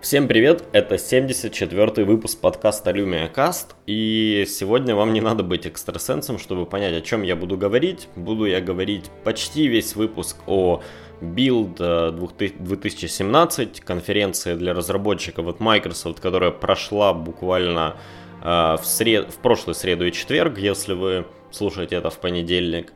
Всем привет, это 74 выпуск подкаста Lumia Cast, и сегодня вам не надо быть экстрасенсом, чтобы понять, о чем я буду говорить. Буду я говорить почти весь выпуск о Build 2017, конференции для разработчиков от Microsoft, которая прошла буквально э, в, сред... в прошлую среду и четверг, если вы слушаете это в понедельник.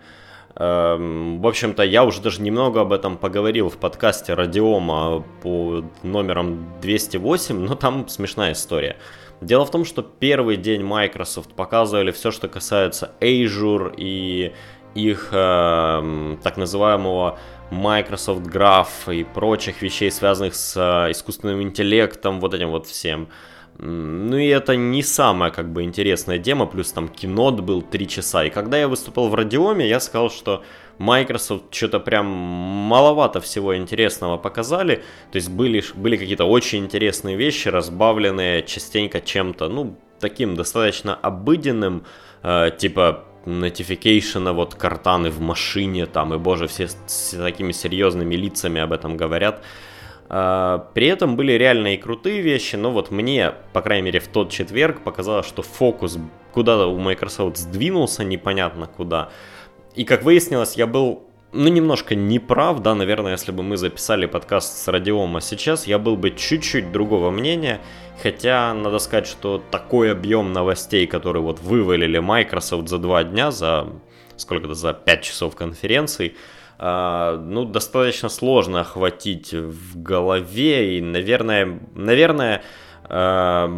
Эм, в общем-то, я уже даже немного об этом поговорил в подкасте Радиома по номерам 208, но там смешная история. Дело в том, что первый день Microsoft показывали все, что касается Azure и их э, так называемого Microsoft Graph и прочих вещей, связанных с э, искусственным интеллектом, вот этим вот всем. Ну и это не самая как бы интересная дема, плюс там кинот был 3 часа. И когда я выступал в Радиоме, я сказал, что Microsoft что-то прям маловато всего интересного показали. То есть были, были какие-то очень интересные вещи, разбавленные частенько чем-то, ну, таким достаточно обыденным, э, типа notification, вот картаны в машине там, и боже, все с такими серьезными лицами об этом говорят. А, при этом были реально и крутые вещи, но вот мне, по крайней мере, в тот четверг показалось, что фокус куда-то у Microsoft сдвинулся непонятно куда. И как выяснилось, я был, ну, немножко неправ, да, наверное, если бы мы записали подкаст с Радиома сейчас, я был бы чуть-чуть другого мнения, хотя надо сказать, что такой объем новостей, который вот вывалили Microsoft за два дня, за сколько-то, за 5 часов конференции, ну, достаточно сложно охватить в голове, и, наверное, наверное, а,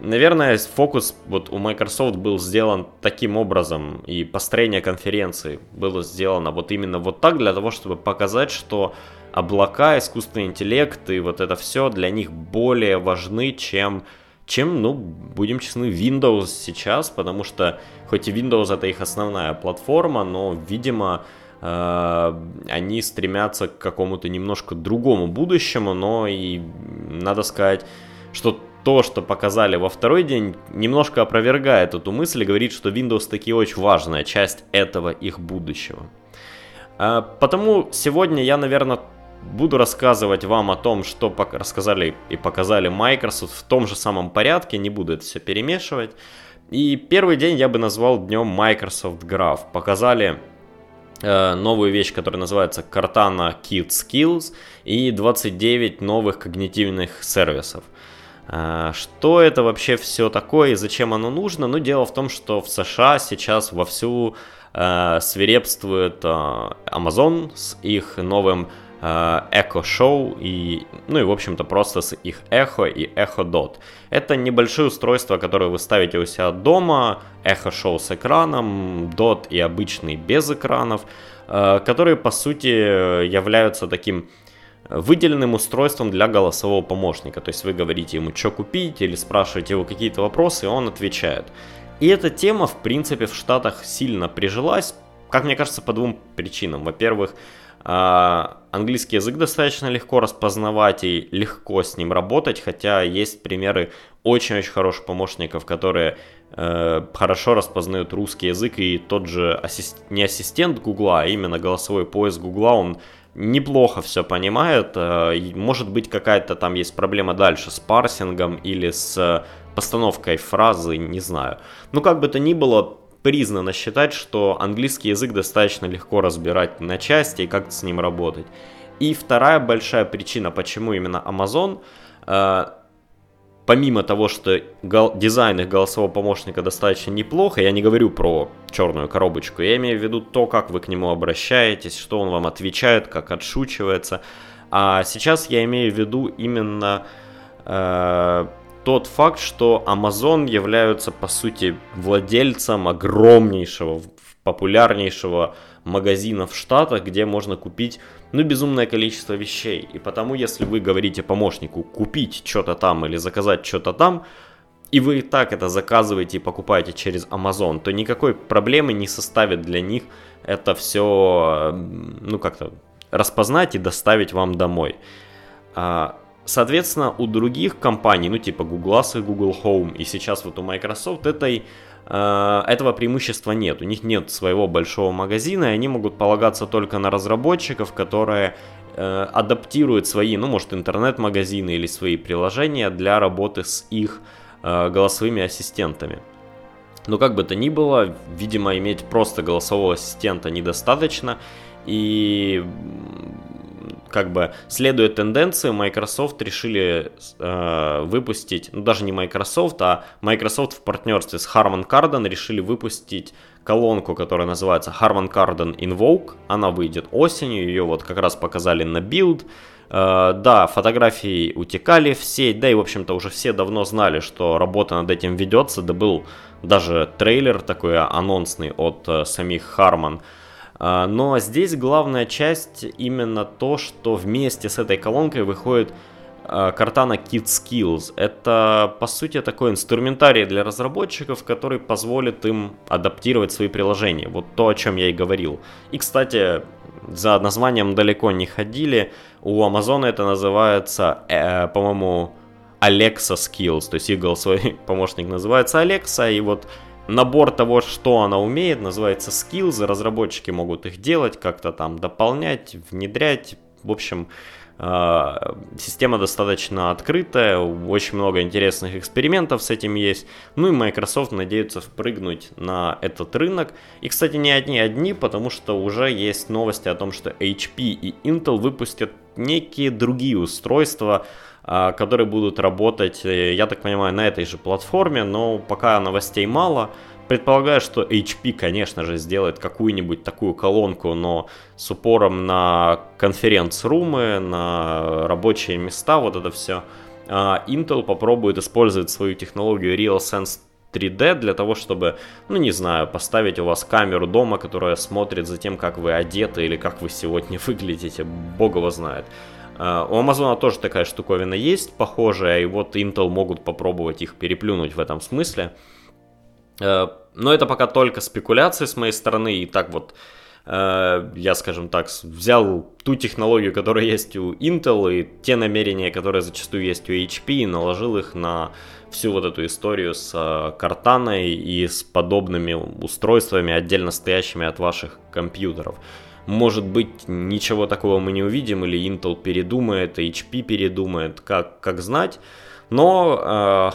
наверное, фокус вот у Microsoft был сделан таким образом, и построение конференции было сделано вот именно вот так, для того, чтобы показать, что облака, искусственный интеллект и вот это все для них более важны, чем чем, ну, будем честны, Windows сейчас, потому что хоть и Windows это их основная платформа, но, видимо, они стремятся к какому-то немножко другому будущему, но и надо сказать, что то, что показали во второй день, немножко опровергает эту мысль и говорит, что Windows таки очень важная часть этого их будущего. Э, потому сегодня я, наверное, буду рассказывать вам о том, что рассказали и показали Microsoft в том же самом порядке, не буду это все перемешивать. И первый день я бы назвал днем Microsoft Graph. Показали Э, новую вещь, которая называется Cortana Kit Skills и 29 новых когнитивных сервисов. Э, что это вообще все такое и зачем оно нужно? Ну, дело в том, что в США сейчас вовсю э, свирепствует э, Amazon с их новым Echo Show и, ну и, в общем-то, просто с их Echo и Echo Dot. Это небольшие устройства, которые вы ставите у себя дома, Show с экраном, Dot и обычный без экранов, э, которые, по сути, являются таким выделенным устройством для голосового помощника. То есть вы говорите ему, что купить, или спрашиваете его какие-то вопросы, и он отвечает. И эта тема, в принципе, в Штатах сильно прижилась, как мне кажется, по двум причинам. Во-первых, английский язык достаточно легко распознавать и легко с ним работать, хотя есть примеры очень-очень хороших помощников, которые э, хорошо распознают русский язык, и тот же ассист... не ассистент Гугла, а именно голосовой поиск Гугла, он неплохо все понимает. Э, может быть, какая-то там есть проблема дальше с парсингом или с постановкой фразы, не знаю. Ну, как бы то ни было, признано считать, что английский язык достаточно легко разбирать на части и как с ним работать. И вторая большая причина, почему именно Amazon, э, помимо того, что гол- дизайн их голосового помощника достаточно неплохо, я не говорю про черную коробочку, я имею в виду то, как вы к нему обращаетесь, что он вам отвечает, как отшучивается. А сейчас я имею в виду именно э, тот факт, что Amazon являются, по сути, владельцем огромнейшего, популярнейшего магазина в Штатах, где можно купить, ну, безумное количество вещей. И потому, если вы говорите помощнику купить что-то там или заказать что-то там, и вы и так это заказываете и покупаете через Amazon, то никакой проблемы не составит для них это все, ну, как-то распознать и доставить вам домой. А, Соответственно, у других компаний, ну типа Google и Google Home, и сейчас вот у Microsoft, этой, э, этого преимущества нет. У них нет своего большого магазина, и они могут полагаться только на разработчиков, которые э, адаптирует свои, ну, может, интернет-магазины или свои приложения для работы с их э, голосовыми ассистентами. Но как бы то ни было, видимо, иметь просто голосового ассистента недостаточно, и как бы следуя тенденции, Microsoft решили э, выпустить, ну даже не Microsoft, а Microsoft в партнерстве с Harman Kardon решили выпустить колонку, которая называется Harman Kardon Invoke. Она выйдет осенью, ее вот как раз показали на Build. Э, да, фотографии утекали в сеть, да и в общем-то уже все давно знали, что работа над этим ведется, да был даже трейлер такой анонсный от э, самих Harman. Но здесь главная часть именно то, что вместе с этой колонкой выходит а, Картана Kit Skills. Это, по сути, такой инструментарий для разработчиков, который позволит им адаптировать свои приложения. Вот то, о чем я и говорил. И, кстати, за названием далеко не ходили. У Amazon это называется, э, по-моему, Alexa Skills. То есть их голосовой помощник называется Alexa. И вот набор того, что она умеет, называется skills, разработчики могут их делать, как-то там дополнять, внедрять, в общем, а, Система достаточно открытая, очень много интересных экспериментов с этим есть. Ну и Microsoft надеется впрыгнуть на этот рынок. И, кстати, не одни одни, потому что уже есть новости о том, что HP и Intel выпустят некие другие устройства, которые будут работать, э, я так понимаю, на этой же платформе, но пока новостей мало. Предполагаю, что HP, конечно же, сделает какую-нибудь такую колонку, но с упором на конференц-румы, на рабочие места, вот это все. А, Intel попробует использовать свою технологию RealSense 3D для того, чтобы, ну не знаю, поставить у вас камеру дома, которая смотрит за тем, как вы одеты или как вы сегодня выглядите, бог его знает. А, у Amazon тоже такая штуковина есть, похожая, и вот Intel могут попробовать их переплюнуть в этом смысле. А, но это пока только спекуляции с моей стороны, и так вот а, я, скажем так, взял ту технологию, которая есть у Intel, и те намерения, которые зачастую есть у HP, и наложил их на всю вот эту историю с Cortana и с подобными устройствами, отдельно стоящими от ваших компьютеров. Может быть, ничего такого мы не увидим, или Intel передумает, HP передумает, как, как знать. Но э,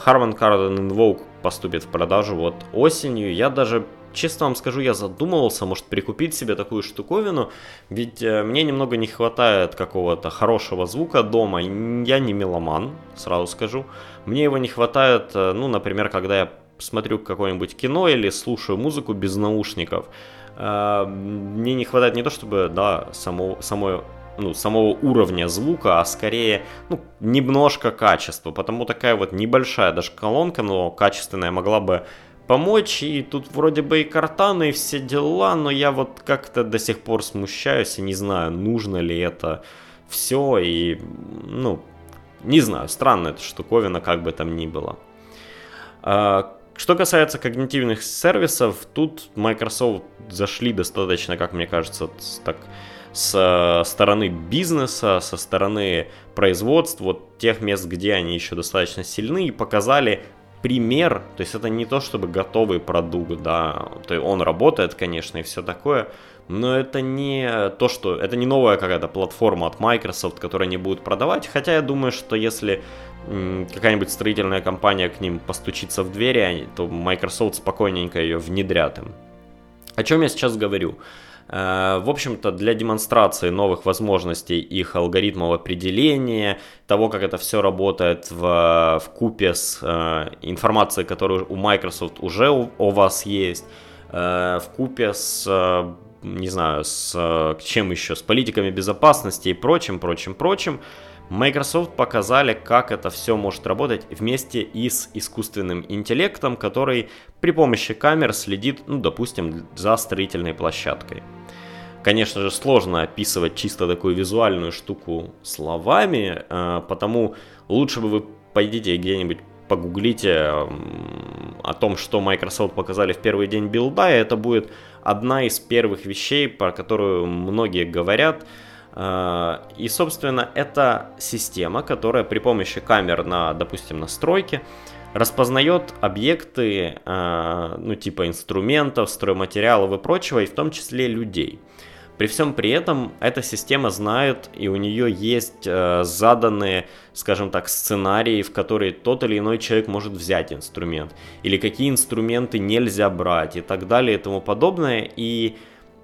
Harman Kardon Invoke поступит в продажу вот осенью. Я даже, честно вам скажу, я задумывался, может, прикупить себе такую штуковину, ведь э, мне немного не хватает какого-то хорошего звука дома. Я не меломан, сразу скажу. Мне его не хватает, э, ну, например, когда я смотрю какое-нибудь кино или слушаю музыку без наушников. А, мне не хватает не то чтобы, да, само, само, ну, самого уровня звука, а скорее, ну, немножко качества. Потому такая вот небольшая даже колонка, но качественная могла бы помочь. И тут вроде бы и картаны, и все дела, но я вот как-то до сих пор смущаюсь и не знаю, нужно ли это все. И, ну, не знаю, странная эта штуковина, как бы там ни было. Что касается когнитивных сервисов, тут Microsoft зашли достаточно, как мне кажется, так со стороны бизнеса, со стороны производства, вот тех мест, где они еще достаточно сильны, и показали пример, то есть это не то чтобы готовый продукт, да, он работает, конечно, и все такое, но это не то, что это не новая какая-то платформа от Microsoft, которую они будут продавать, хотя я думаю, что если какая-нибудь строительная компания к ним постучится в двери, то Microsoft спокойненько ее внедрят им. О чем я сейчас говорю? Э, в общем-то, для демонстрации новых возможностей их алгоритмов определения, того, как это все работает в, в купе с э, информацией, которая у Microsoft уже у, у вас есть, э, в купе с, не знаю, с чем еще, с политиками безопасности и прочим, прочим, прочим, Microsoft показали, как это все может работать вместе и с искусственным интеллектом, который при помощи камер следит, ну, допустим, за строительной площадкой. Конечно же, сложно описывать чисто такую визуальную штуку словами, э, потому лучше бы вы пойдите где-нибудь погуглите о том, что Microsoft показали в первый день билда, и это будет одна из первых вещей, про которую многие говорят – Э, и, собственно, это система, которая при помощи камер на, допустим, настройке распознает объекты, э, ну, типа инструментов, стройматериалов и прочего, и в том числе людей. При всем при этом эта система знает, и у нее есть э, заданные, скажем так, сценарии, в которые тот или иной человек может взять инструмент, или какие инструменты нельзя брать, и так далее, и тому подобное. И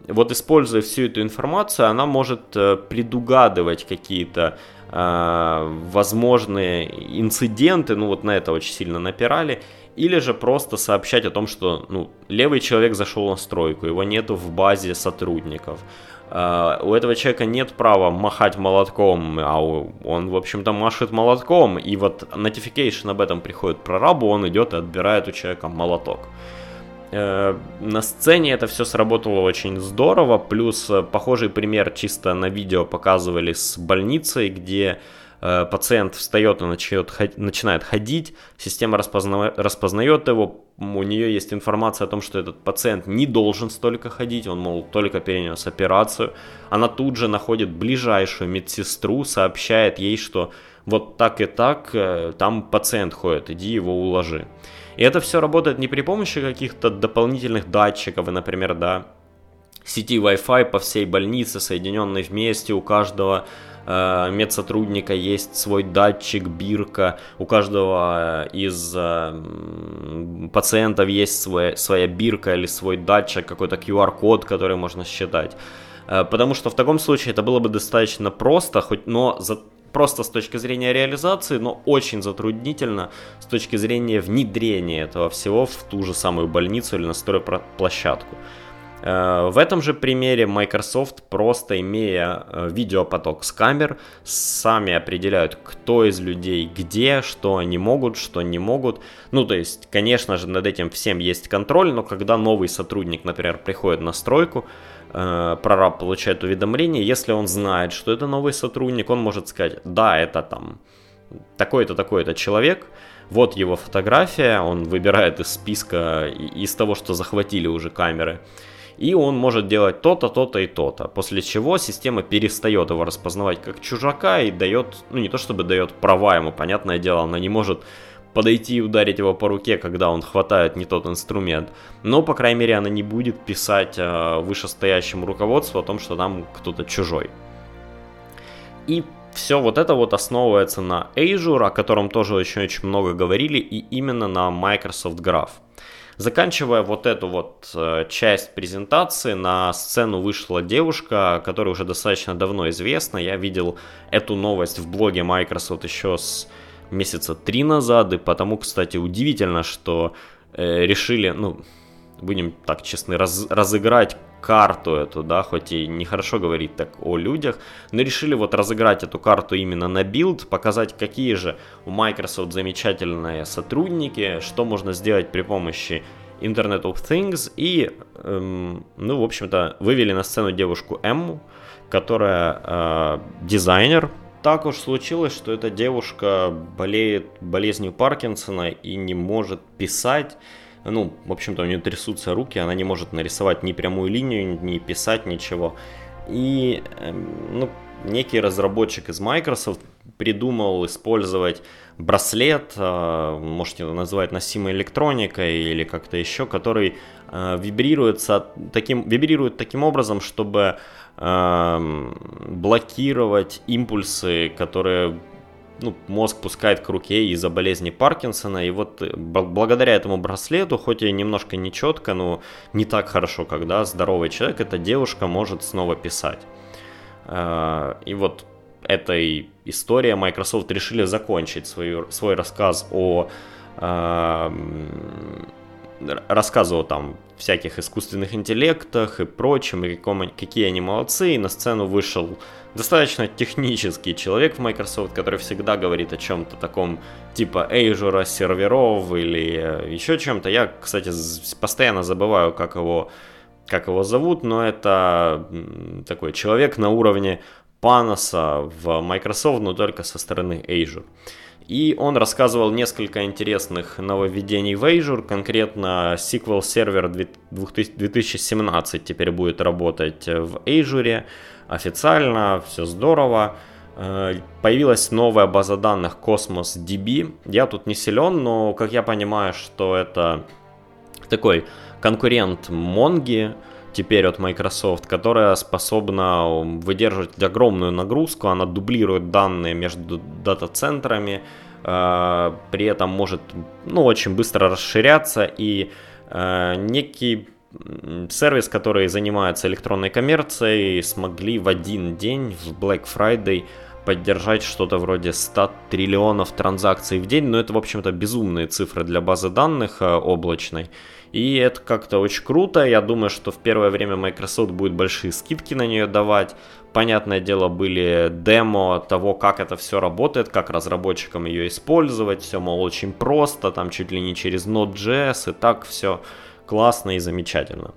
вот используя всю эту информацию, она может э, предугадывать какие-то э, возможные инциденты, ну вот на это очень сильно напирали, или же просто сообщать о том, что ну, левый человек зашел на стройку, его нету в базе сотрудников. Uh, у этого человека нет права махать молотком, а он, в общем-то, машет молотком, и вот notification об этом приходит прорабу, он идет и отбирает у человека молоток. Uh, на сцене это все сработало очень здорово, плюс uh, похожий пример чисто на видео показывали с больницей, где Э, пациент встает и начинает, начинает ходить, система распозна, распознает его, у нее есть информация о том, что этот пациент не должен столько ходить, он, мол, только перенес операцию. Она тут же находит ближайшую медсестру, сообщает ей, что вот так и так, э, там пациент ходит, иди его уложи. И это все работает не при помощи каких-то дополнительных датчиков, и, например, да, сети Wi-Fi по всей больнице, соединенной вместе, у каждого Э, медсотрудника есть свой датчик, бирка, у каждого из э, пациентов есть свой, своя бирка или свой датчик, какой-то QR-код, который можно считать. Э, потому что в таком случае это было бы достаточно просто, хоть, но за, просто с точки зрения реализации, но очень затруднительно с точки зрения внедрения этого всего в ту же самую больницу или на стройплощадку. площадку. Э, в этом же примере Microsoft, просто имея э, видеопоток с камер, сами определяют, кто из людей где, что они могут, что не могут. Ну, то есть, конечно же, над этим всем есть контроль, но когда новый сотрудник, например, приходит на стройку, э, прораб получает уведомление, если он знает, что это новый сотрудник, он может сказать, да, это там такой-то, такой-то человек, вот его фотография, он выбирает из списка, из того, что захватили уже камеры, и он может делать то-то, то-то и то-то. После чего система перестает его распознавать как чужака и дает, ну не то чтобы дает права ему, понятное дело, она не может подойти и ударить его по руке, когда он хватает не тот инструмент. Но, по крайней мере, она не будет писать э, вышестоящему руководству о том, что там кто-то чужой. И все вот это вот основывается на Azure, о котором тоже очень-очень много говорили, и именно на Microsoft Graph. Заканчивая вот эту вот э, часть презентации, на сцену вышла девушка, которая уже достаточно давно известна. Я видел эту новость в блоге Microsoft еще с месяца три назад, и потому, кстати, удивительно, что э, решили, ну, будем так честны, раз, разыграть карту эту, да, хоть и нехорошо говорить так о людях, но решили вот разыграть эту карту именно на Build, показать, какие же у Microsoft замечательные сотрудники, что можно сделать при помощи Internet of Things и, эм, ну, в общем-то, вывели на сцену девушку Эмму, которая э, дизайнер. Так уж случилось, что эта девушка болеет болезнью Паркинсона и не может писать, ну, в общем-то, у нее трясутся руки, она не может нарисовать ни прямую линию, ни писать ничего. И, эм, ну, некий разработчик из Microsoft придумал использовать браслет, э, можете его назвать носимой электроникой или как-то еще, который э, вибрируется таким, вибрирует таким образом, чтобы эм, блокировать импульсы, которые ну, мозг пускает к руке из-за болезни Паркинсона. И вот э, благодаря этому браслету, хоть и немножко нечетко, но не так хорошо, когда здоровый человек, эта девушка может снова писать. Э, и вот этой истории Microsoft решили закончить свою, свой рассказ о э, рассказывал там всяких искусственных интеллектах и прочем, и какие они молодцы, и на сцену вышел достаточно технический человек в Microsoft, который всегда говорит о чем-то таком типа Azure, серверов или еще чем-то. Я, кстати, постоянно забываю, как его, как его зовут, но это такой человек на уровне Паноса в Microsoft, но только со стороны Azure. И он рассказывал несколько интересных нововведений в Azure, конкретно SQL Server 2017 теперь будет работать в Azure официально, все здорово. Э, появилась новая база данных Cosmos DB. Я тут не силен, но как я понимаю, что это такой конкурент Монги, теперь от Microsoft, которая способна выдерживать огромную нагрузку, она дублирует данные между дата-центрами, э, при этом может ну, очень быстро расширяться и э, некий сервис, который занимается электронной коммерцией, смогли в один день в Black Friday поддержать что-то вроде 100 триллионов транзакций в день, но это, в общем-то, безумные цифры для базы данных э, облачной. И это как-то очень круто. Я думаю, что в первое время Microsoft будет большие скидки на нее давать. Понятное дело, были демо того, как это все работает, как разработчикам ее использовать. Все, мол, очень просто, там чуть ли не через Node.js, и так все классно и замечательно.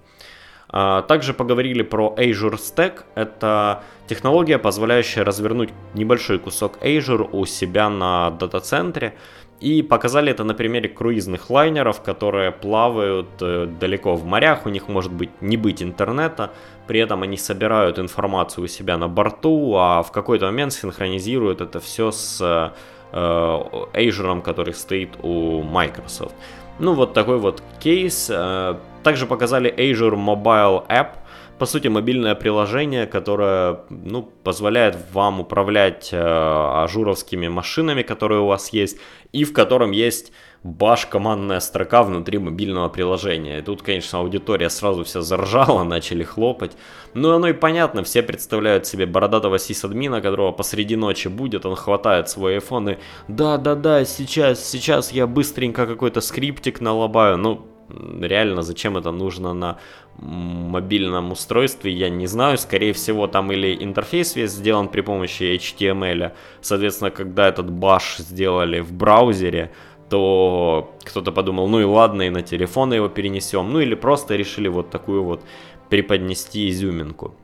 А, также поговорили про Azure Stack. Это технология, позволяющая развернуть небольшой кусок Azure у себя на дата-центре. И показали это на примере круизных лайнеров, которые плавают э, далеко в морях, у них может быть не быть интернета, при этом они собирают информацию у себя на борту, а в какой-то момент синхронизируют это все с э, Azure, который стоит у Microsoft. Ну вот такой вот кейс. Э, также показали Azure Mobile App, по сути, мобильное приложение, которое ну, позволяет вам управлять э, ажуровскими машинами, которые у вас есть, и в котором есть баш командная строка внутри мобильного приложения. И тут, конечно, аудитория сразу вся заржала, начали хлопать. Ну, оно и понятно, все представляют себе бородатого сисадмина, которого посреди ночи будет, он хватает свой iPhone и да-да-да, сейчас, сейчас я быстренько какой-то скриптик налобаю. Ну, реально, зачем это нужно на мобильном устройстве, я не знаю. Скорее всего, там или интерфейс весь сделан при помощи HTML. Соответственно, когда этот Bash сделали в браузере, то кто-то подумал, ну и ладно, и на телефон его перенесем. Ну или просто решили вот такую вот преподнести изюминку.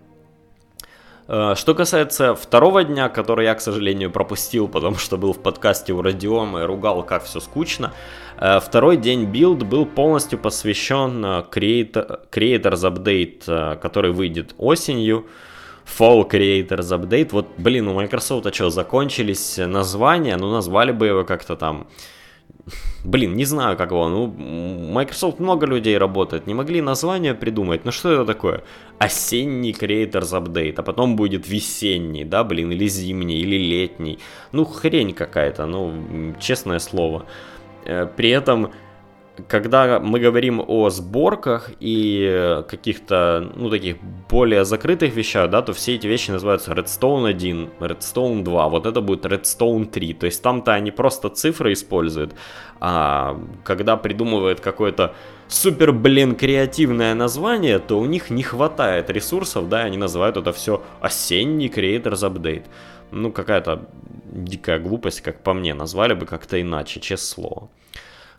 Э, что касается второго дня, который я, к сожалению, пропустил, потому что был в подкасте у Радиома и ругал, как все скучно. Э, второй день Build был полностью посвящен э, Creator, Creators Update, который выйдет осенью. Fall Creators Update. Вот, блин, у Microsoft а что, закончились названия? Ну, назвали бы его как-то там Блин, не знаю, как его. Ну, Microsoft много людей работает. Не могли название придумать. Ну, что это такое? Осенний Creators Update, а потом будет весенний, да, блин, или зимний, или летний. Ну, хрень какая-то, ну, честное слово. Э, при этом когда мы говорим о сборках и каких-то, ну, таких более закрытых вещах, да, то все эти вещи называются Redstone 1, Redstone 2, вот это будет Redstone 3, то есть там-то они просто цифры используют, а когда придумывают какое-то супер, блин, креативное название, то у них не хватает ресурсов, да, они называют это все осенний Creators Update. Ну, какая-то дикая глупость, как по мне, назвали бы как-то иначе, честное слово.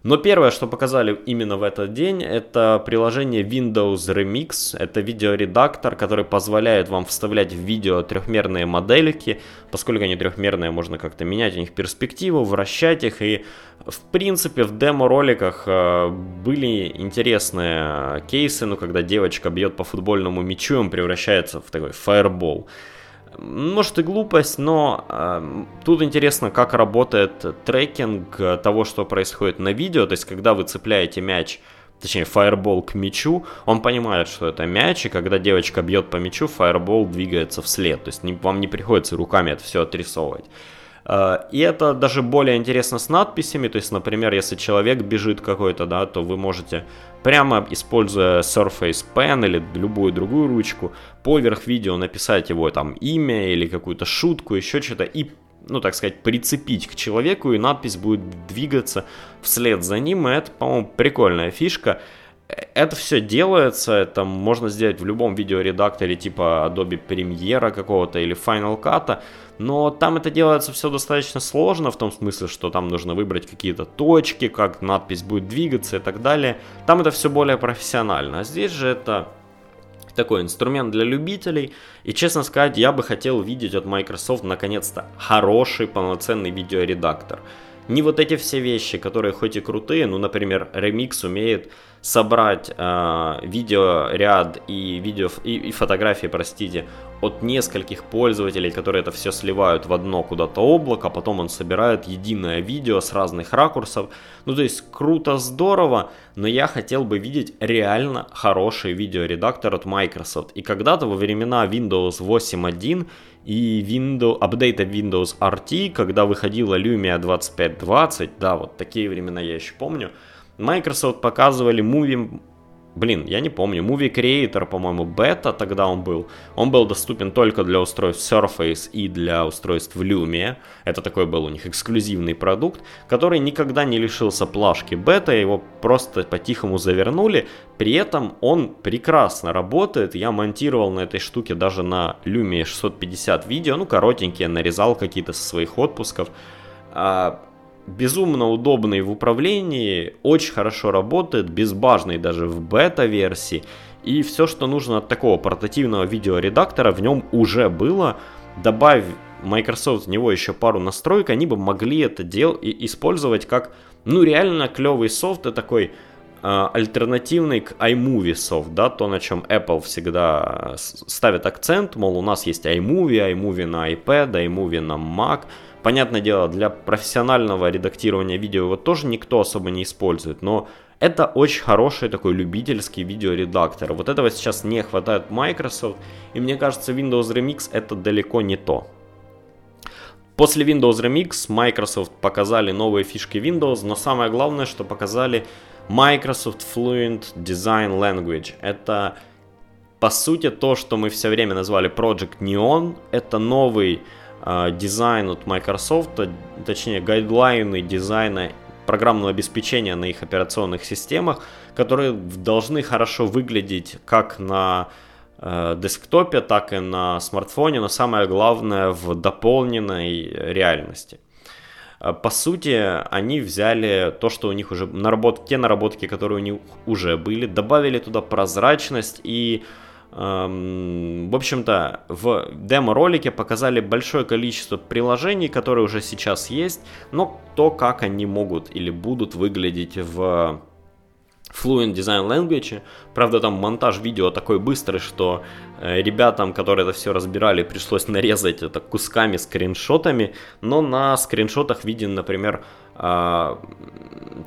Но первое, что показали именно в этот день, это приложение Windows Remix. Это видеоредактор, который позволяет вам вставлять в видео трехмерные модельки. Поскольку они трехмерные, можно как-то менять у них перспективу, вращать их. И в принципе в демо-роликах э, были интересные кейсы, ну когда девочка бьет по футбольному мячу, он превращается в такой фаербол. Может и глупость, но э, тут интересно, как работает трекинг того, что происходит на видео. То есть, когда вы цепляете мяч, точнее, фаербол к мячу, он понимает, что это мяч, и когда девочка бьет по мячу, фаербол двигается вслед. То есть, не, вам не приходится руками это все отрисовывать. Э, и это даже более интересно с надписями, то есть, например, если человек бежит какой-то, да, то вы можете прямо используя Surface Pen или любую другую ручку, поверх видео написать его там имя или какую-то шутку, еще что-то, и ну, так сказать, прицепить к человеку, и надпись будет двигаться вслед за ним, и это, по-моему, прикольная фишка. Это все делается, это можно сделать в любом видеоредакторе типа Adobe Premiere какого-то или Final Cut, но там это делается все достаточно сложно, в том смысле, что там нужно выбрать какие-то точки, как надпись будет двигаться и так далее. Там это все более профессионально, а здесь же это такой инструмент для любителей. И, честно сказать, я бы хотел видеть от Microsoft наконец-то хороший полноценный видеоредактор. Не вот эти все вещи, которые хоть и крутые, ну, например, Remix умеет собрать э, видеоряд и, видео, и, и фотографии, простите, от нескольких пользователей, которые это все сливают в одно куда-то облако, а потом он собирает единое видео с разных ракурсов. Ну, то есть круто, здорово, но я хотел бы видеть реально хороший видеоредактор от Microsoft. И когда-то во времена Windows 8.1 и Windows, апдейта Windows RT, когда выходила Lumia 2520, да, вот такие времена я еще помню, Microsoft показывали Movie Блин, я не помню, Movie Creator, по-моему, бета тогда он был. Он был доступен только для устройств Surface и для устройств Lumia. Это такой был у них эксклюзивный продукт, который никогда не лишился плашки бета, его просто по-тихому завернули. При этом он прекрасно работает. Я монтировал на этой штуке даже на Lumia 650 видео, ну, коротенькие, нарезал какие-то со своих отпусков. Безумно удобный в управлении, очень хорошо работает, безбажный даже в бета-версии. И все, что нужно от такого портативного видеоредактора, в нем уже было. Добавь Microsoft в него еще пару настроек, они бы могли это делать и использовать как, ну, реально клевый софт, и такой э, альтернативный к iMovie софт, да, то, на чем Apple всегда ставит акцент, мол, у нас есть iMovie, iMovie на iPad, iMovie на Mac, Понятное дело, для профессионального редактирования видео его тоже никто особо не использует, но это очень хороший такой любительский видеоредактор. Вот этого сейчас не хватает Microsoft, и мне кажется, Windows Remix это далеко не то. После Windows Remix Microsoft показали новые фишки Windows, но самое главное, что показали Microsoft Fluent Design Language. Это по сути то, что мы все время назвали Project Neon. Это новый дизайн от Microsoft, точнее гайдлайны дизайна программного обеспечения на их операционных системах, которые должны хорошо выглядеть как на э, десктопе, так и на смартфоне, но самое главное в дополненной реальности. А, по сути, они взяли то, что у них уже наработки, те наработки, которые у них уже были, добавили туда прозрачность и в общем-то, в демо-ролике показали большое количество приложений, которые уже сейчас есть, но то, как они могут или будут выглядеть в Fluent Design Language. Правда, там монтаж видео такой быстрый, что э, ребятам, которые это все разбирали, пришлось нарезать это кусками, скриншотами. Но на скриншотах виден, например, э,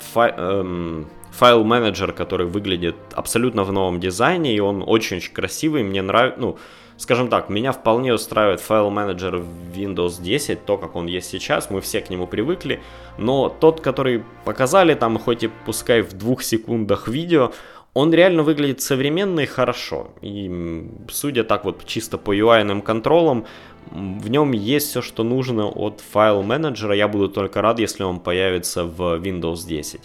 фай, э, файл-менеджер, который выглядит абсолютно в новом дизайне, и он очень-очень красивый, мне нравится, ну, скажем так, меня вполне устраивает файл-менеджер в Windows 10, то, как он есть сейчас, мы все к нему привыкли, но тот, который показали там, хоть и пускай в двух секундах видео, он реально выглядит современно и хорошо. И судя так вот чисто по UI контролам, в нем есть все, что нужно от файл-менеджера. Я буду только рад, если он появится в Windows 10.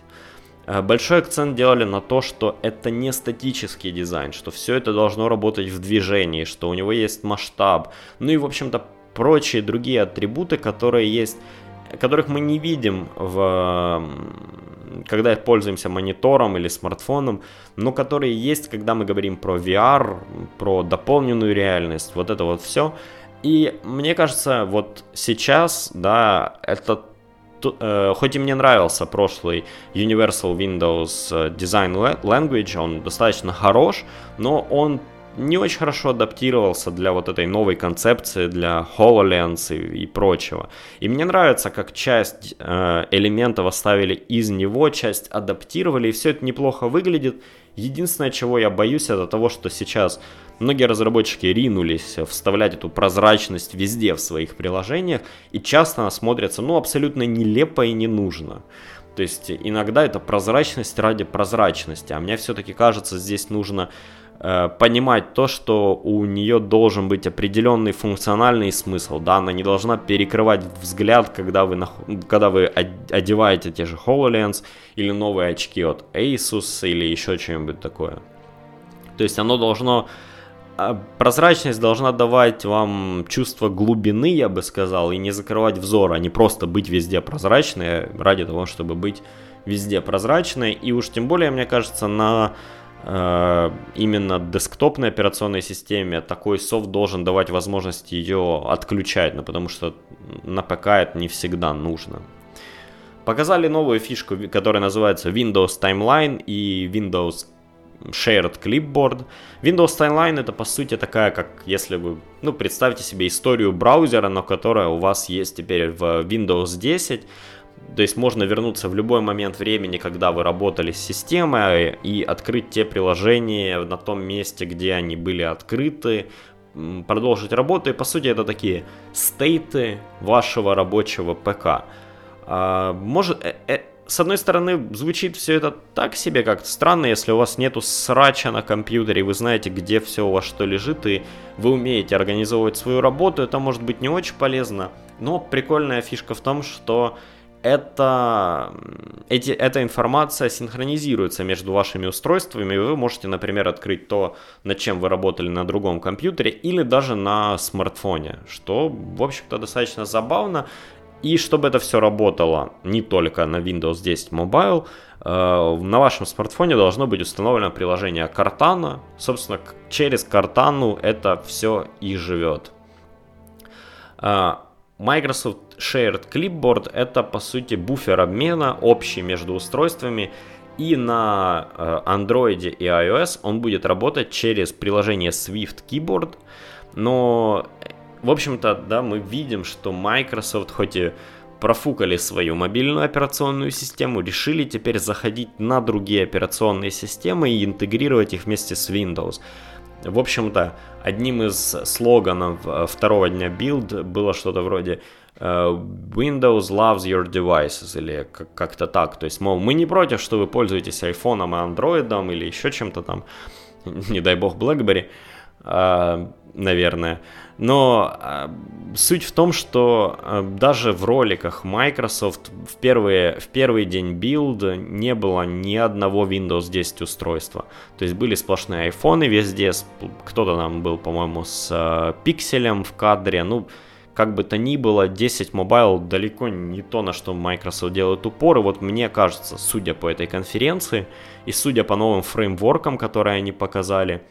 Э, большой акцент делали на то, что это не статический дизайн, что все это должно работать в движении, что у него есть масштаб, ну и, в общем-то, прочие другие атрибуты, которые есть, которых мы не видим в когда пользуемся монитором или смартфоном, но которые есть, когда мы говорим про VR, про дополненную реальность, вот это вот все. И мне кажется, вот сейчас, да, это э, хоть и мне нравился прошлый Universal Windows э, Design Language, он достаточно хорош, но он не очень хорошо адаптировался для вот этой новой концепции, для HoloLens и, и прочего. И мне нравится, как часть э, элементов оставили из него, часть адаптировали, и все это неплохо выглядит. Единственное, чего я боюсь, это того, что сейчас многие разработчики ринулись вставлять эту прозрачность везде в своих приложениях, и часто она смотрится, ну, абсолютно нелепо и не нужно. То есть иногда это прозрачность ради прозрачности, а мне все-таки кажется, здесь нужно понимать то, что у нее должен быть определенный функциональный смысл, да, она не должна перекрывать взгляд, когда вы, когда вы одеваете те же HoloLens или новые очки от Asus или еще что-нибудь такое. То есть оно должно а, прозрачность должна давать вам чувство глубины, я бы сказал, и не закрывать взор, а не просто быть везде прозрачной ради того, чтобы быть везде прозрачной. И уж тем более, мне кажется, на Э, именно десктопной операционной системе такой софт должен давать возможность ее отключать, ну, потому что на ПК это не всегда нужно. показали новую фишку, которая называется Windows Timeline и Windows Shared Clipboard. Windows Timeline это по сути такая, как если вы, ну, представьте себе историю браузера, но которая у вас есть теперь в Windows 10. То есть можно вернуться в любой момент времени, когда вы работали с системой, и открыть те приложения на том месте, где они были открыты, продолжить работу. И по сути это такие стейты вашего рабочего ПК. А, может, э, э, с одной стороны, звучит все это так себе как-то странно, если у вас нету срача на компьютере, вы знаете, где все у вас что лежит, и вы умеете организовывать свою работу, это может быть не очень полезно. Но прикольная фишка в том, что это, эти, эта информация синхронизируется между вашими устройствами, и вы можете, например, открыть то, над чем вы работали на другом компьютере, или даже на смартфоне, что, в общем-то, достаточно забавно. И чтобы это все работало не только на Windows 10 Mobile, э, на вашем смартфоне должно быть установлено приложение Cortana. Собственно, через Cortana это все и живет. Э, Microsoft Shared Clipboard это по сути буфер обмена общий между устройствами и на э, Android и iOS он будет работать через приложение Swift Keyboard, но в общем-то, да, мы видим, что Microsoft хоть и профукали свою мобильную операционную систему, решили теперь заходить на другие операционные системы и интегрировать их вместе с Windows. В общем-то, одним из слоганов э, второго дня Build было что-то вроде э, Windows loves your devices или как-то так. То есть, мол, мы не против, что вы пользуетесь iPhone и Android или еще чем-то там, не дай бог BlackBerry, наверное. Но э, суть в том, что э, даже в роликах Microsoft в, первые, в первый день билда не было ни одного Windows 10 устройства. То есть были сплошные айфоны везде, кто-то там был, по-моему, с э, пикселем в кадре. Ну, как бы то ни было, 10 Mobile далеко не то, на что Microsoft делает упор. И вот мне кажется, судя по этой конференции и судя по новым фреймворкам, которые они показали,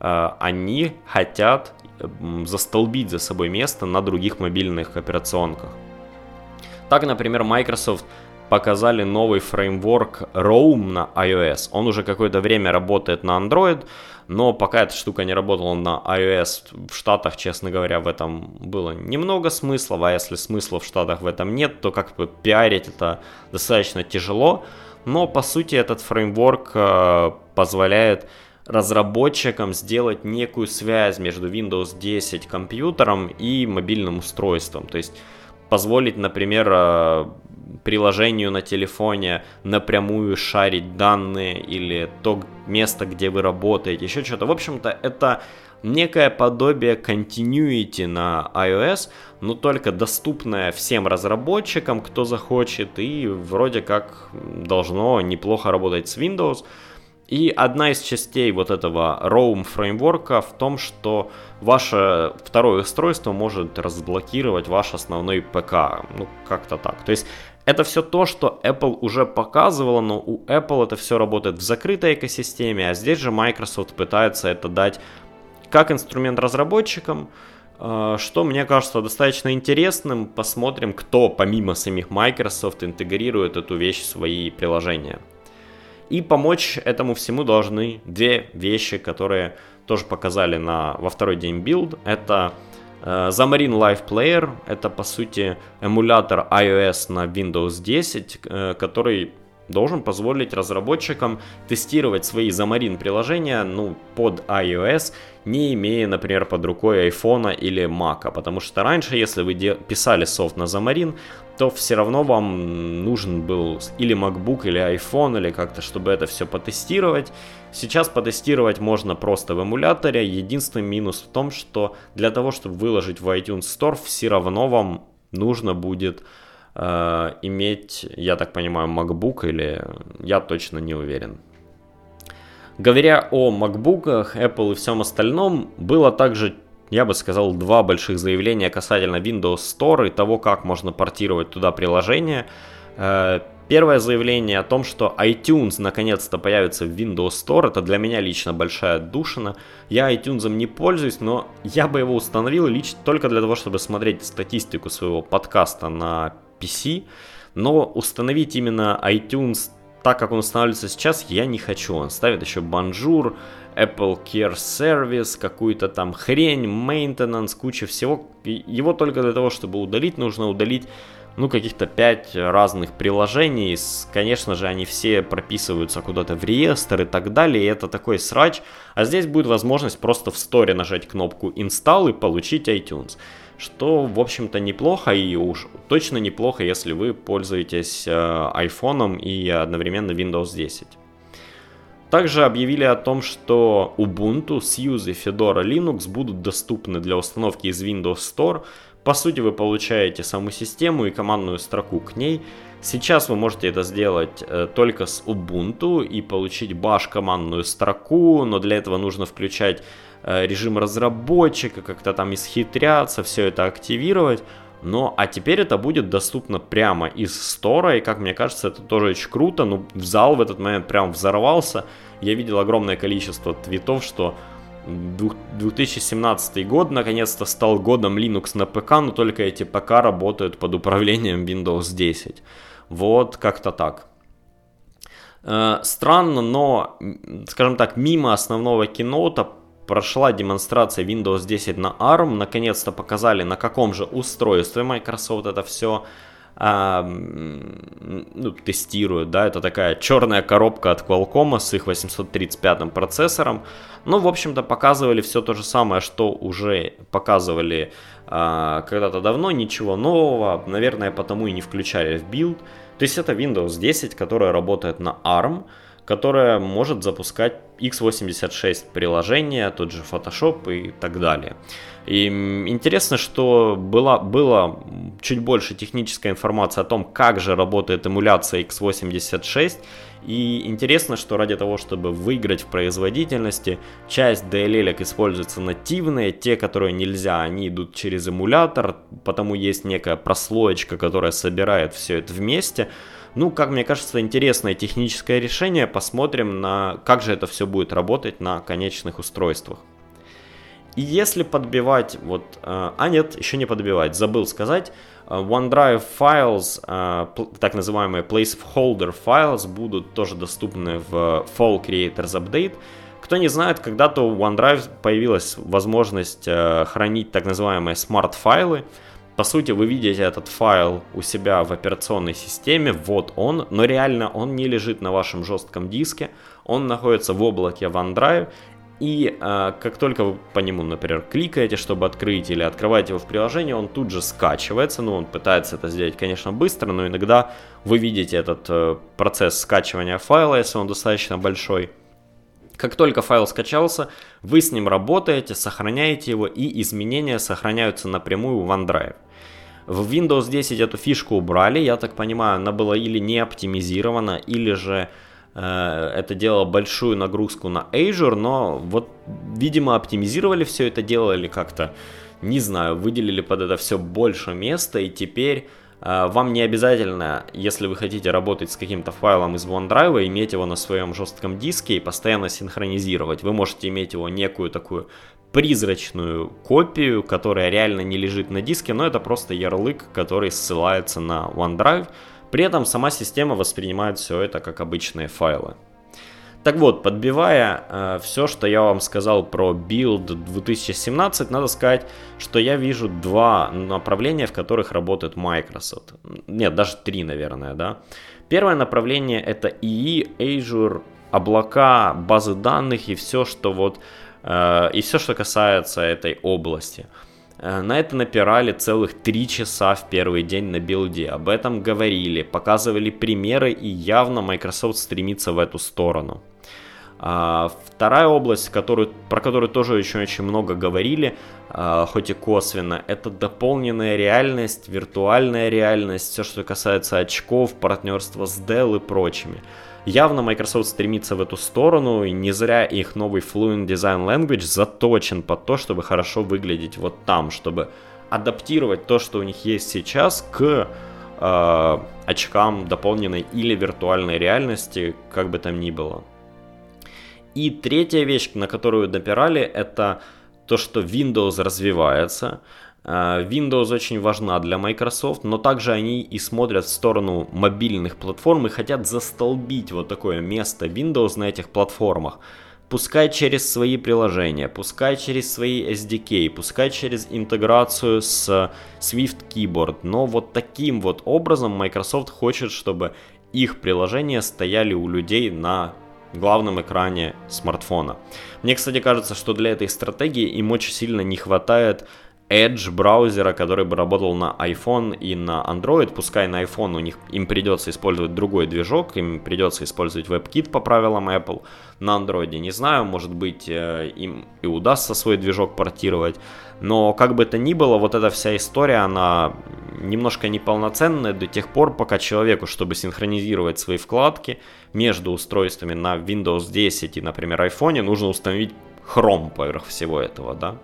они хотят застолбить за собой место на других мобильных операционках. Так, например, Microsoft показали новый фреймворк Roam на iOS. Он уже какое-то время работает на Android, но пока эта штука не работала на iOS в Штатах, честно говоря, в этом было немного смысла, а если смысла в Штатах в этом нет, то как бы пиарить это достаточно тяжело, но по сути этот фреймворк э, позволяет разработчикам сделать некую связь между Windows 10 компьютером и мобильным устройством. То есть позволить, например, э, приложению на телефоне напрямую шарить данные или то место, где вы работаете, еще что-то. В общем-то, это некое подобие continuity на iOS, но только доступное всем разработчикам, кто захочет, и вроде как должно неплохо работать с Windows. И одна из частей вот этого Roam фреймворка в том, что ваше второе устройство может разблокировать ваш основной ПК. Ну, как-то так. То есть это все то, что Apple уже показывала, но у Apple это все работает в закрытой экосистеме, а здесь же Microsoft пытается это дать как инструмент разработчикам, э, что мне кажется достаточно интересным. Посмотрим, кто помимо самих Microsoft интегрирует эту вещь в свои приложения. И помочь этому всему должны две вещи, которые тоже показали на, во второй день Build. Это э, Xamarin Live Player, это по сути эмулятор iOS на Windows 10, э, который должен позволить разработчикам тестировать свои Xamarin приложения ну, под iOS, не имея, например, под рукой iPhone или Mac. Потому что раньше, если вы писали софт на Xamarin, то все равно вам нужен был или MacBook, или iPhone, или как-то, чтобы это все потестировать. Сейчас потестировать можно просто в эмуляторе. Единственный минус в том, что для того, чтобы выложить в iTunes Store, все равно вам нужно будет э, иметь, я так понимаю, MacBook или я точно не уверен. Говоря о MacBook, Apple и всем остальном, было также я бы сказал, два больших заявления касательно Windows Store и того, как можно портировать туда приложения. Э, первое заявление о том, что iTunes наконец-то появится в Windows Store, это для меня лично большая душина. Я iTunes не пользуюсь, но я бы его установил лично только для того, чтобы смотреть статистику своего подкаста на PC. Но установить именно iTunes так, как он устанавливается сейчас, я не хочу. Он ставит еще Bonjour, Apple Care Service, какую-то там хрень, maintenance, куча всего. Его только для того, чтобы удалить, нужно удалить ну, каких-то 5 разных приложений. Конечно же, они все прописываются куда-то в реестр и так далее, и это такой срач. А здесь будет возможность просто в сторе нажать кнопку Install и получить iTunes. Что, в общем-то, неплохо и уж точно неплохо, если вы пользуетесь э, iPhone и одновременно Windows 10. Также объявили о том, что Ubuntu, Suse, Fedora, Linux будут доступны для установки из Windows Store – по сути, вы получаете саму систему и командную строку к ней. Сейчас вы можете это сделать э, только с Ubuntu и получить bash командную строку, но для этого нужно включать э, режим разработчика, как-то там исхитряться, все это активировать. Но, а теперь это будет доступно прямо из стора, и как мне кажется, это тоже очень круто. Ну, в зал в этот момент прям взорвался. Я видел огромное количество твитов, что 2017 год наконец-то стал годом Linux на ПК, но только эти ПК работают под управлением Windows 10. Вот как-то так. Э, странно, но, скажем так, мимо основного кинота прошла демонстрация Windows 10 на ARM. Наконец-то показали, на каком же устройстве Microsoft это все а, ну, тестируют, да, это такая черная коробка от Qualcomm с их 835 процессором, но, в общем-то, показывали все то же самое, что уже показывали а, когда-то давно, ничего нового, наверное, потому и не включали в Build, то есть это Windows 10, которая работает на ARM, которая может запускать x86 приложения, тот же Photoshop и так далее. И интересно, что была, было чуть больше технической информации о том, как же работает эмуляция x86. И интересно, что ради того, чтобы выиграть в производительности, часть DLL используется нативные, те, которые нельзя, они идут через эмулятор, потому есть некая прослоечка, которая собирает все это вместе. Ну, как мне кажется, интересное техническое решение. Посмотрим, на как же это все будет работать на конечных устройствах. И если подбивать, вот, э, а нет, еще не подбивать, забыл сказать, э, OneDrive Files, э, так называемые placeholder files, будут тоже доступны в Fall Creators Update. Кто не знает, когда-то у OneDrive появилась возможность хранить так называемые smart-файлы. По сути, вы видите этот файл у себя в операционной системе, вот он, но реально он не лежит на вашем жестком диске, он находится в облаке OneDrive, и э, как только вы по нему, например, кликаете, чтобы открыть или открываете его в приложении, он тут же скачивается. Ну, он пытается это сделать, конечно, быстро, но иногда вы видите этот э, процесс скачивания файла, если он достаточно большой. Как только файл скачался, вы с ним работаете, сохраняете его, и изменения сохраняются напрямую в OneDrive. В Windows 10 эту фишку убрали, я так понимаю, она была или не оптимизирована, или же Э, это делало большую нагрузку на Azure, но вот, видимо, оптимизировали все это дело или как-то, не знаю, выделили под это все больше места, и теперь э, вам не обязательно, если вы хотите работать с каким-то файлом из OneDrive, иметь его на своем жестком диске и постоянно синхронизировать. Вы можете иметь его некую такую призрачную копию, которая реально не лежит на диске, но это просто ярлык, который ссылается на OneDrive. При этом сама система воспринимает все это как обычные файлы. Так вот, подбивая э, все, что я вам сказал про Build 2017, надо сказать, что я вижу два направления, в которых работает Microsoft. Нет, даже три, наверное, да. Первое направление это EE, Azure, облака, базы данных и все, что вот и все, что касается этой области. Э, на это напирали целых три часа в первый день на билде. Об этом говорили, показывали примеры и явно Microsoft стремится в эту сторону. А, вторая область, которую, про которую тоже очень очень много говорили, а, хоть и косвенно, это дополненная реальность, виртуальная реальность, все, что касается очков, партнерства с Dell и прочими. Явно Microsoft стремится в эту сторону, и не зря их новый Fluent Design Language заточен под то, чтобы хорошо выглядеть вот там, чтобы адаптировать то, что у них есть сейчас, к э, очкам дополненной или виртуальной реальности, как бы там ни было. И третья вещь, на которую допирали, это то, что Windows развивается. Windows очень важна для Microsoft, но также они и смотрят в сторону мобильных платформ и хотят застолбить вот такое место Windows на этих платформах. Пускай через свои приложения, пускай через свои SDK, пускай через интеграцию с Swift Keyboard, но вот таким вот образом Microsoft хочет, чтобы их приложения стояли у людей на главном экране смартфона. Мне, кстати, кажется, что для этой стратегии им очень сильно не хватает Edge браузера, который бы работал на iPhone и на Android, пускай на iPhone у них им придется использовать другой движок, им придется использовать WebKit по правилам Apple, на Android. Не знаю, может быть э, им и удастся свой движок портировать, но как бы то ни было, вот эта вся история, она немножко неполноценная до тех пор, пока человеку, чтобы синхронизировать свои вкладки между устройствами на Windows 10 и, например, iPhone, нужно установить Chrome поверх всего этого, да.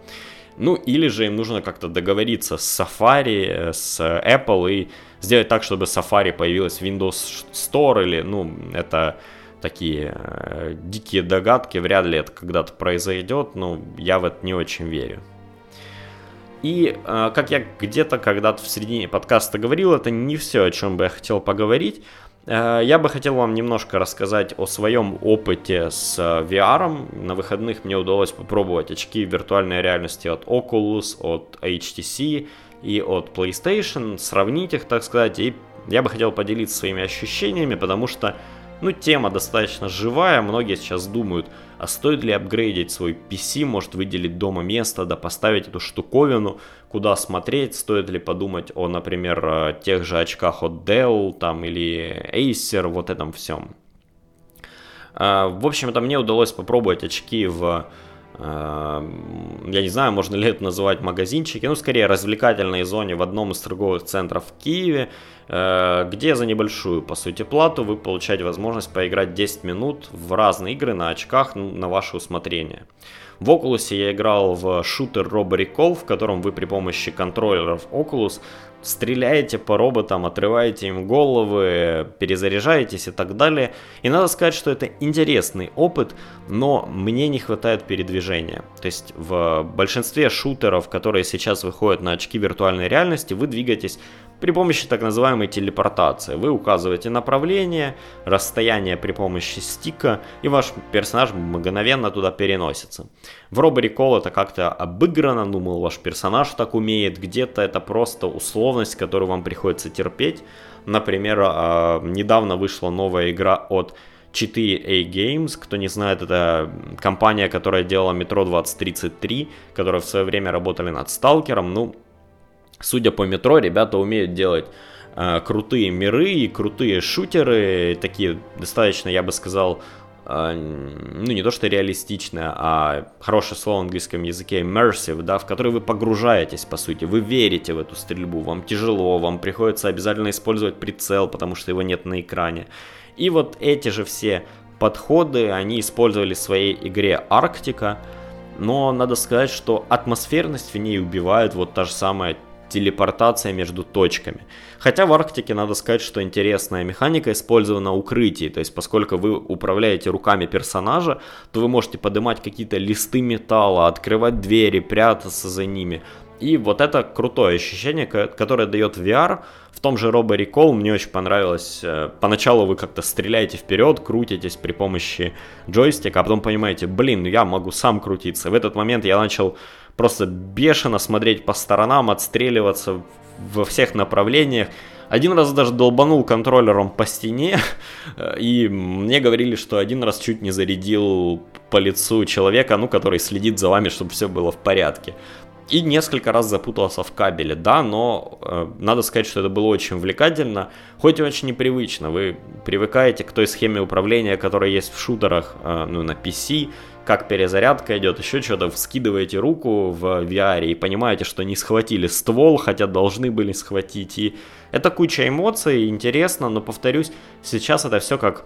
Ну, или же им нужно как-то договориться с Safari, с Apple и сделать так, чтобы Safari появилась в Windows Store или, ну, это такие э, дикие догадки, вряд ли это когда-то произойдет, но я в это не очень верю. И, э, как я где-то когда-то в середине подкаста говорил, это не все, о чем бы я хотел поговорить. Э, я бы хотел вам немножко рассказать о своем опыте с э, VR. На выходных мне удалось попробовать очки виртуальной реальности от Oculus, от HTC и от PlayStation, сравнить их, так сказать, и я бы хотел поделиться своими ощущениями, потому что ну, тема достаточно живая, многие сейчас думают, а стоит ли апгрейдить свой PC, может выделить дома место, да поставить эту штуковину, куда смотреть, стоит ли подумать о, например, э, тех же очках от Dell там или Acer, вот этом всем. Э, в общем-то, мне удалось попробовать очки в я не знаю, можно ли это называть магазинчики, ну, скорее, развлекательной зоне в одном из торговых центров в Киеве. Э, где за небольшую, по сути, плату вы получаете возможность поиграть 10 минут в разные игры на очках ну, на ваше усмотрение. В Oculus я играл в шутер Robbery Call, в котором вы при помощи контроллеров Oculus стреляете по роботам, отрываете им головы, перезаряжаетесь и так далее. И надо сказать, что это интересный опыт, но мне не хватает передвижения. То есть в большинстве шутеров, которые сейчас выходят на очки виртуальной реальности, вы двигаетесь при помощи так называемой телепортации. Вы указываете направление, расстояние при помощи стика, и ваш персонаж мгновенно туда переносится. В Robbery Call это как-то обыграно, ну, мол, ваш персонаж так умеет, где-то это просто условность, которую вам приходится терпеть. Например, а, недавно вышла новая игра от 4A Games, кто не знает, это компания, которая делала Metro 2033, которая в свое время работали над Сталкером. Ну, Судя по метро, ребята умеют делать э, крутые миры и крутые шутеры, такие достаточно, я бы сказал, э, ну не то что реалистичные, а хорошее слово в английском языке immersive, да, в который вы погружаетесь, по сути, вы верите в эту стрельбу, вам тяжело, вам приходится обязательно использовать прицел, потому что его нет на экране. И вот эти же все подходы они использовали в своей игре Арктика, но надо сказать, что атмосферность в ней убивает вот та же самая телепортация между точками. Хотя в Арктике надо сказать, что интересная механика использована укрытий, то есть поскольку вы управляете руками персонажа, то вы можете поднимать какие-то листы металла, открывать двери, прятаться за ними. И вот это крутое ощущение, которое дает VR. В том же Robo Recall мне очень понравилось. Э, поначалу вы как-то стреляете вперед, крутитесь при помощи джойстика, а потом понимаете, блин, ну я могу сам крутиться. В этот момент я начал просто бешено смотреть по сторонам, отстреливаться во всех направлениях. Один раз даже долбанул контроллером по стене, и мне говорили, что один раз чуть не зарядил по лицу человека, ну, который следит за вами, чтобы все было в порядке. И несколько раз запутался в кабеле, да, но э, надо сказать, что это было очень увлекательно, хоть и очень непривычно. Вы привыкаете к той схеме управления, которая есть в шутерах, э, ну, на PC, как перезарядка идет, еще что-то, вскидываете руку в VR и понимаете, что не схватили ствол, хотя должны были схватить. И это куча эмоций, интересно, но повторюсь, сейчас это все как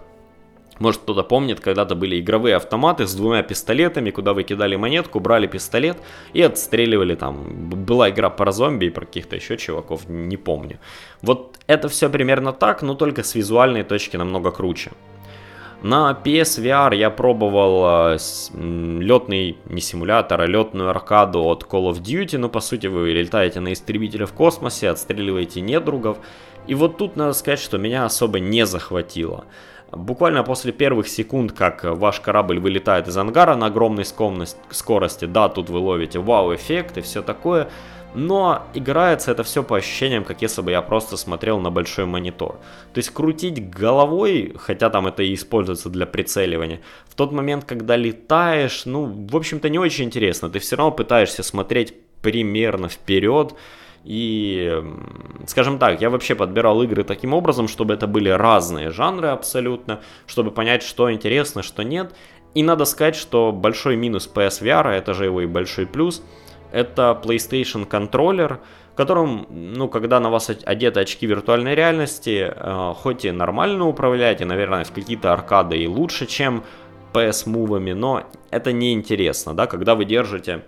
может кто-то помнит, когда-то были игровые автоматы с двумя пистолетами, куда вы кидали монетку, брали пистолет и отстреливали там. Была игра про зомби и про каких-то еще чуваков, не помню. Вот это все примерно так, но только с визуальной точки намного круче. На PSVR я пробовал э, летный, не симулятор, а летную аркаду от Call of Duty, но по сути вы летаете на истребителе в космосе, отстреливаете недругов. И вот тут надо сказать, что меня особо не захватило. Буквально после первых секунд, как ваш корабль вылетает из ангара на огромной скорости, да, тут вы ловите вау-эффект и все такое, но играется это все по ощущениям, как если бы я просто смотрел на большой монитор. То есть крутить головой, хотя там это и используется для прицеливания, в тот момент, когда летаешь, ну, в общем-то, не очень интересно. Ты все равно пытаешься смотреть примерно вперед, и, скажем так, я вообще подбирал игры таким образом, чтобы это были разные жанры абсолютно, чтобы понять, что интересно, что нет. И надо сказать, что большой минус PSVR, это же его и большой плюс, это PlayStation контроллер, которым, ну, когда на вас одеты очки виртуальной реальности, э, хоть и нормально управляете, наверное, в какие-то аркады и лучше, чем PS-мувами, но это не интересно, да, когда вы держите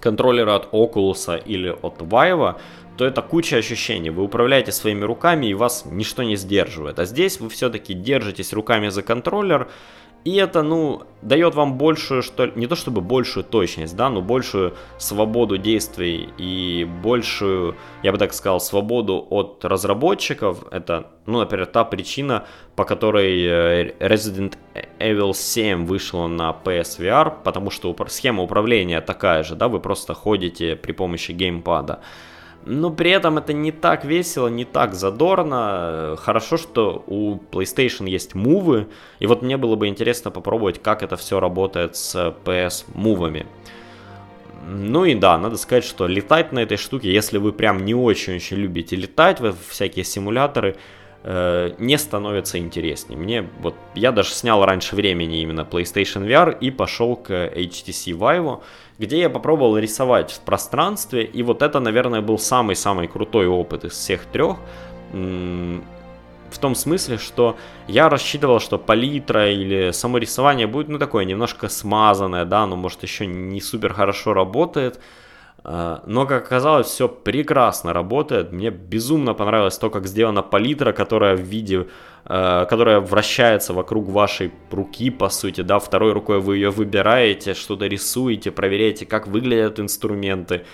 контроллера от Oculus или от Vive, то это куча ощущений. Вы управляете своими руками и вас ничто не сдерживает. А здесь вы все-таки держитесь руками за контроллер, и это, ну, дает вам большую, что не то чтобы большую точность, да, но большую свободу действий и большую, я бы так сказал, свободу от разработчиков. Это, ну, например, та причина, по которой э, Resident Evil 7 вышла на PSVR, потому что схема управления такая же, да, вы просто ходите при помощи геймпада но при этом это не так весело, не так задорно. Хорошо, что у PlayStation есть мувы, и вот мне было бы интересно попробовать, как это все работает с PS-мувами. Ну и да, надо сказать, что летать на этой штуке, если вы прям не очень-очень любите летать в всякие симуляторы, э, не становится интереснее. Мне вот я даже снял раньше времени именно PlayStation VR и пошел к HTC Vive где я попробовал рисовать в пространстве, и вот это, наверное, был самый-самый крутой опыт из всех трех, в том смысле, что я рассчитывал, что палитра или само рисование будет, ну, такое немножко смазанное, да, оно, может, еще не супер хорошо работает, но, как оказалось, все прекрасно работает. Мне безумно понравилось то, как сделана палитра, которая в виде, а, которая вращается вокруг вашей руки, по сути, да, второй рукой вы ее выбираете, что-то рисуете, проверяете, как выглядят инструменты.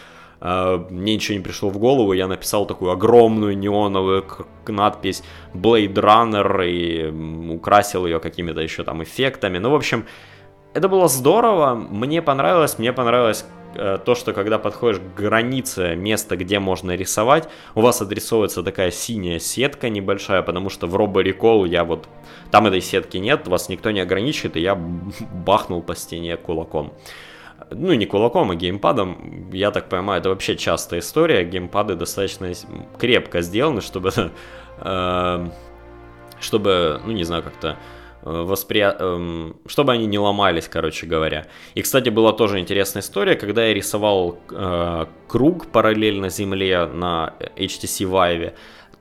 А, мне ничего не пришло в голову, я написал такую огромную неоновую надпись Blade Runner и украсил ее какими-то еще там эффектами. Ну, в общем, это было здорово, мне понравилось, мне понравилось то, что когда подходишь к границе места, где можно рисовать, у вас адресовывается такая синяя сетка небольшая, потому что в Robo Recall я вот... Там этой сетки нет, вас никто не ограничивает, и я бахнул по стене кулаком. Ну, не кулаком, а геймпадом. Я так понимаю, это вообще частая история. Геймпады достаточно крепко сделаны, чтобы... Э, чтобы, ну, не знаю, как-то Восприятие, эм, чтобы они не ломались, короче говоря. И, кстати, была тоже интересная история, когда я рисовал э, круг параллельно Земле на HTC Vive,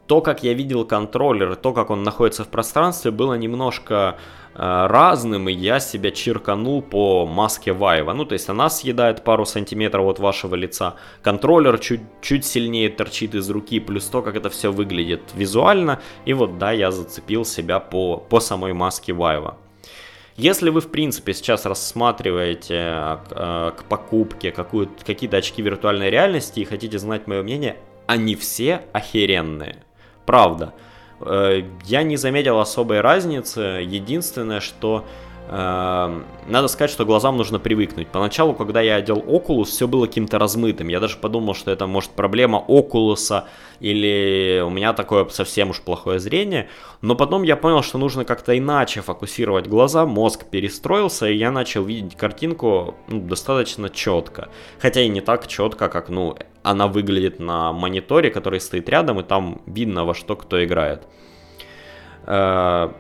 то, как я видел контроллер, то, как он находится в пространстве, было немножко разным, и я себя чирканул по маске Вайва. Ну, то есть она съедает пару сантиметров от вашего лица, контроллер чуть, чуть сильнее торчит из руки, плюс то, как это все выглядит визуально. И вот, да, я зацепил себя по, по самой маске Вайва. Если вы, в принципе, сейчас рассматриваете э, к покупке какие-то очки виртуальной реальности и хотите знать мое мнение, они все охеренные. Правда. Э, я не заметил особой разницы. Единственное, что э, надо сказать, что глазам нужно привыкнуть. Поначалу, когда я одел Oculus, все было каким-то размытым. Я даже подумал, что это может проблема Oculus или у меня такое совсем уж плохое зрение. Но потом я понял, что нужно как-то иначе фокусировать глаза, мозг перестроился, и я начал видеть картинку ну, достаточно четко. Хотя и не так четко, как ну, она выглядит на мониторе, который стоит рядом, и там видно, во что кто играет. Э,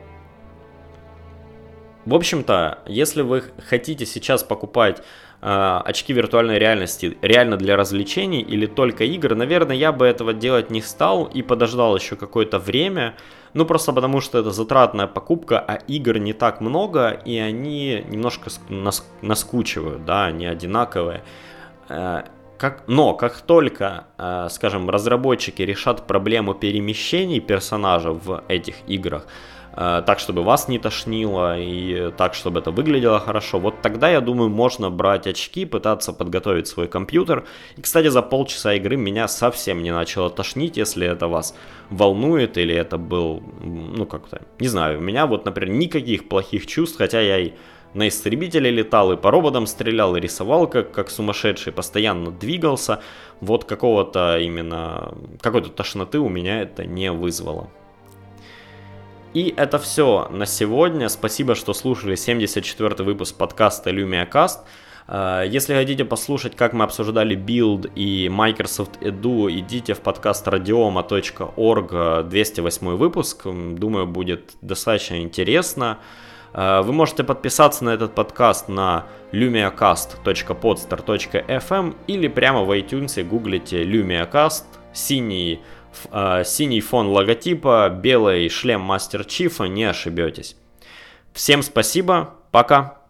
в общем-то, если вы хотите сейчас покупать э, очки виртуальной реальности реально для развлечений или только игр, наверное, я бы этого делать не стал и подождал еще какое-то время. Ну, просто потому что это затратная покупка, а игр не так много, и они немножко наскучивают, да, они одинаковые. Э, как, но как только, э, скажем, разработчики решат проблему перемещений персонажа в этих играх, Э, так, чтобы вас не тошнило и так, чтобы это выглядело хорошо, вот тогда, я думаю, можно брать очки, пытаться подготовить свой компьютер. И, кстати, за полчаса игры меня совсем не начало тошнить, если это вас волнует или это был, ну, как-то, не знаю, у меня вот, например, никаких плохих чувств, хотя я и на истребителе летал, и по роботам стрелял, и рисовал как, как сумасшедший, постоянно двигался. Вот какого-то именно, какой-то тошноты у меня это не вызвало. И это все на сегодня. Спасибо, что слушали 74 выпуск подкаста LumiaCast. Э, если хотите послушать, как мы обсуждали Build и Microsoft Edu, идите в подкаст radioma.org, 208 выпуск. Думаю, будет достаточно интересно. Э, вы можете подписаться на этот подкаст на lumiacast.podster.fm или прямо в iTunes гуглите LumiaCast, синий э, синий фон логотипа, белый шлем Мастер Чифа, не ошибетесь. Всем спасибо, пока!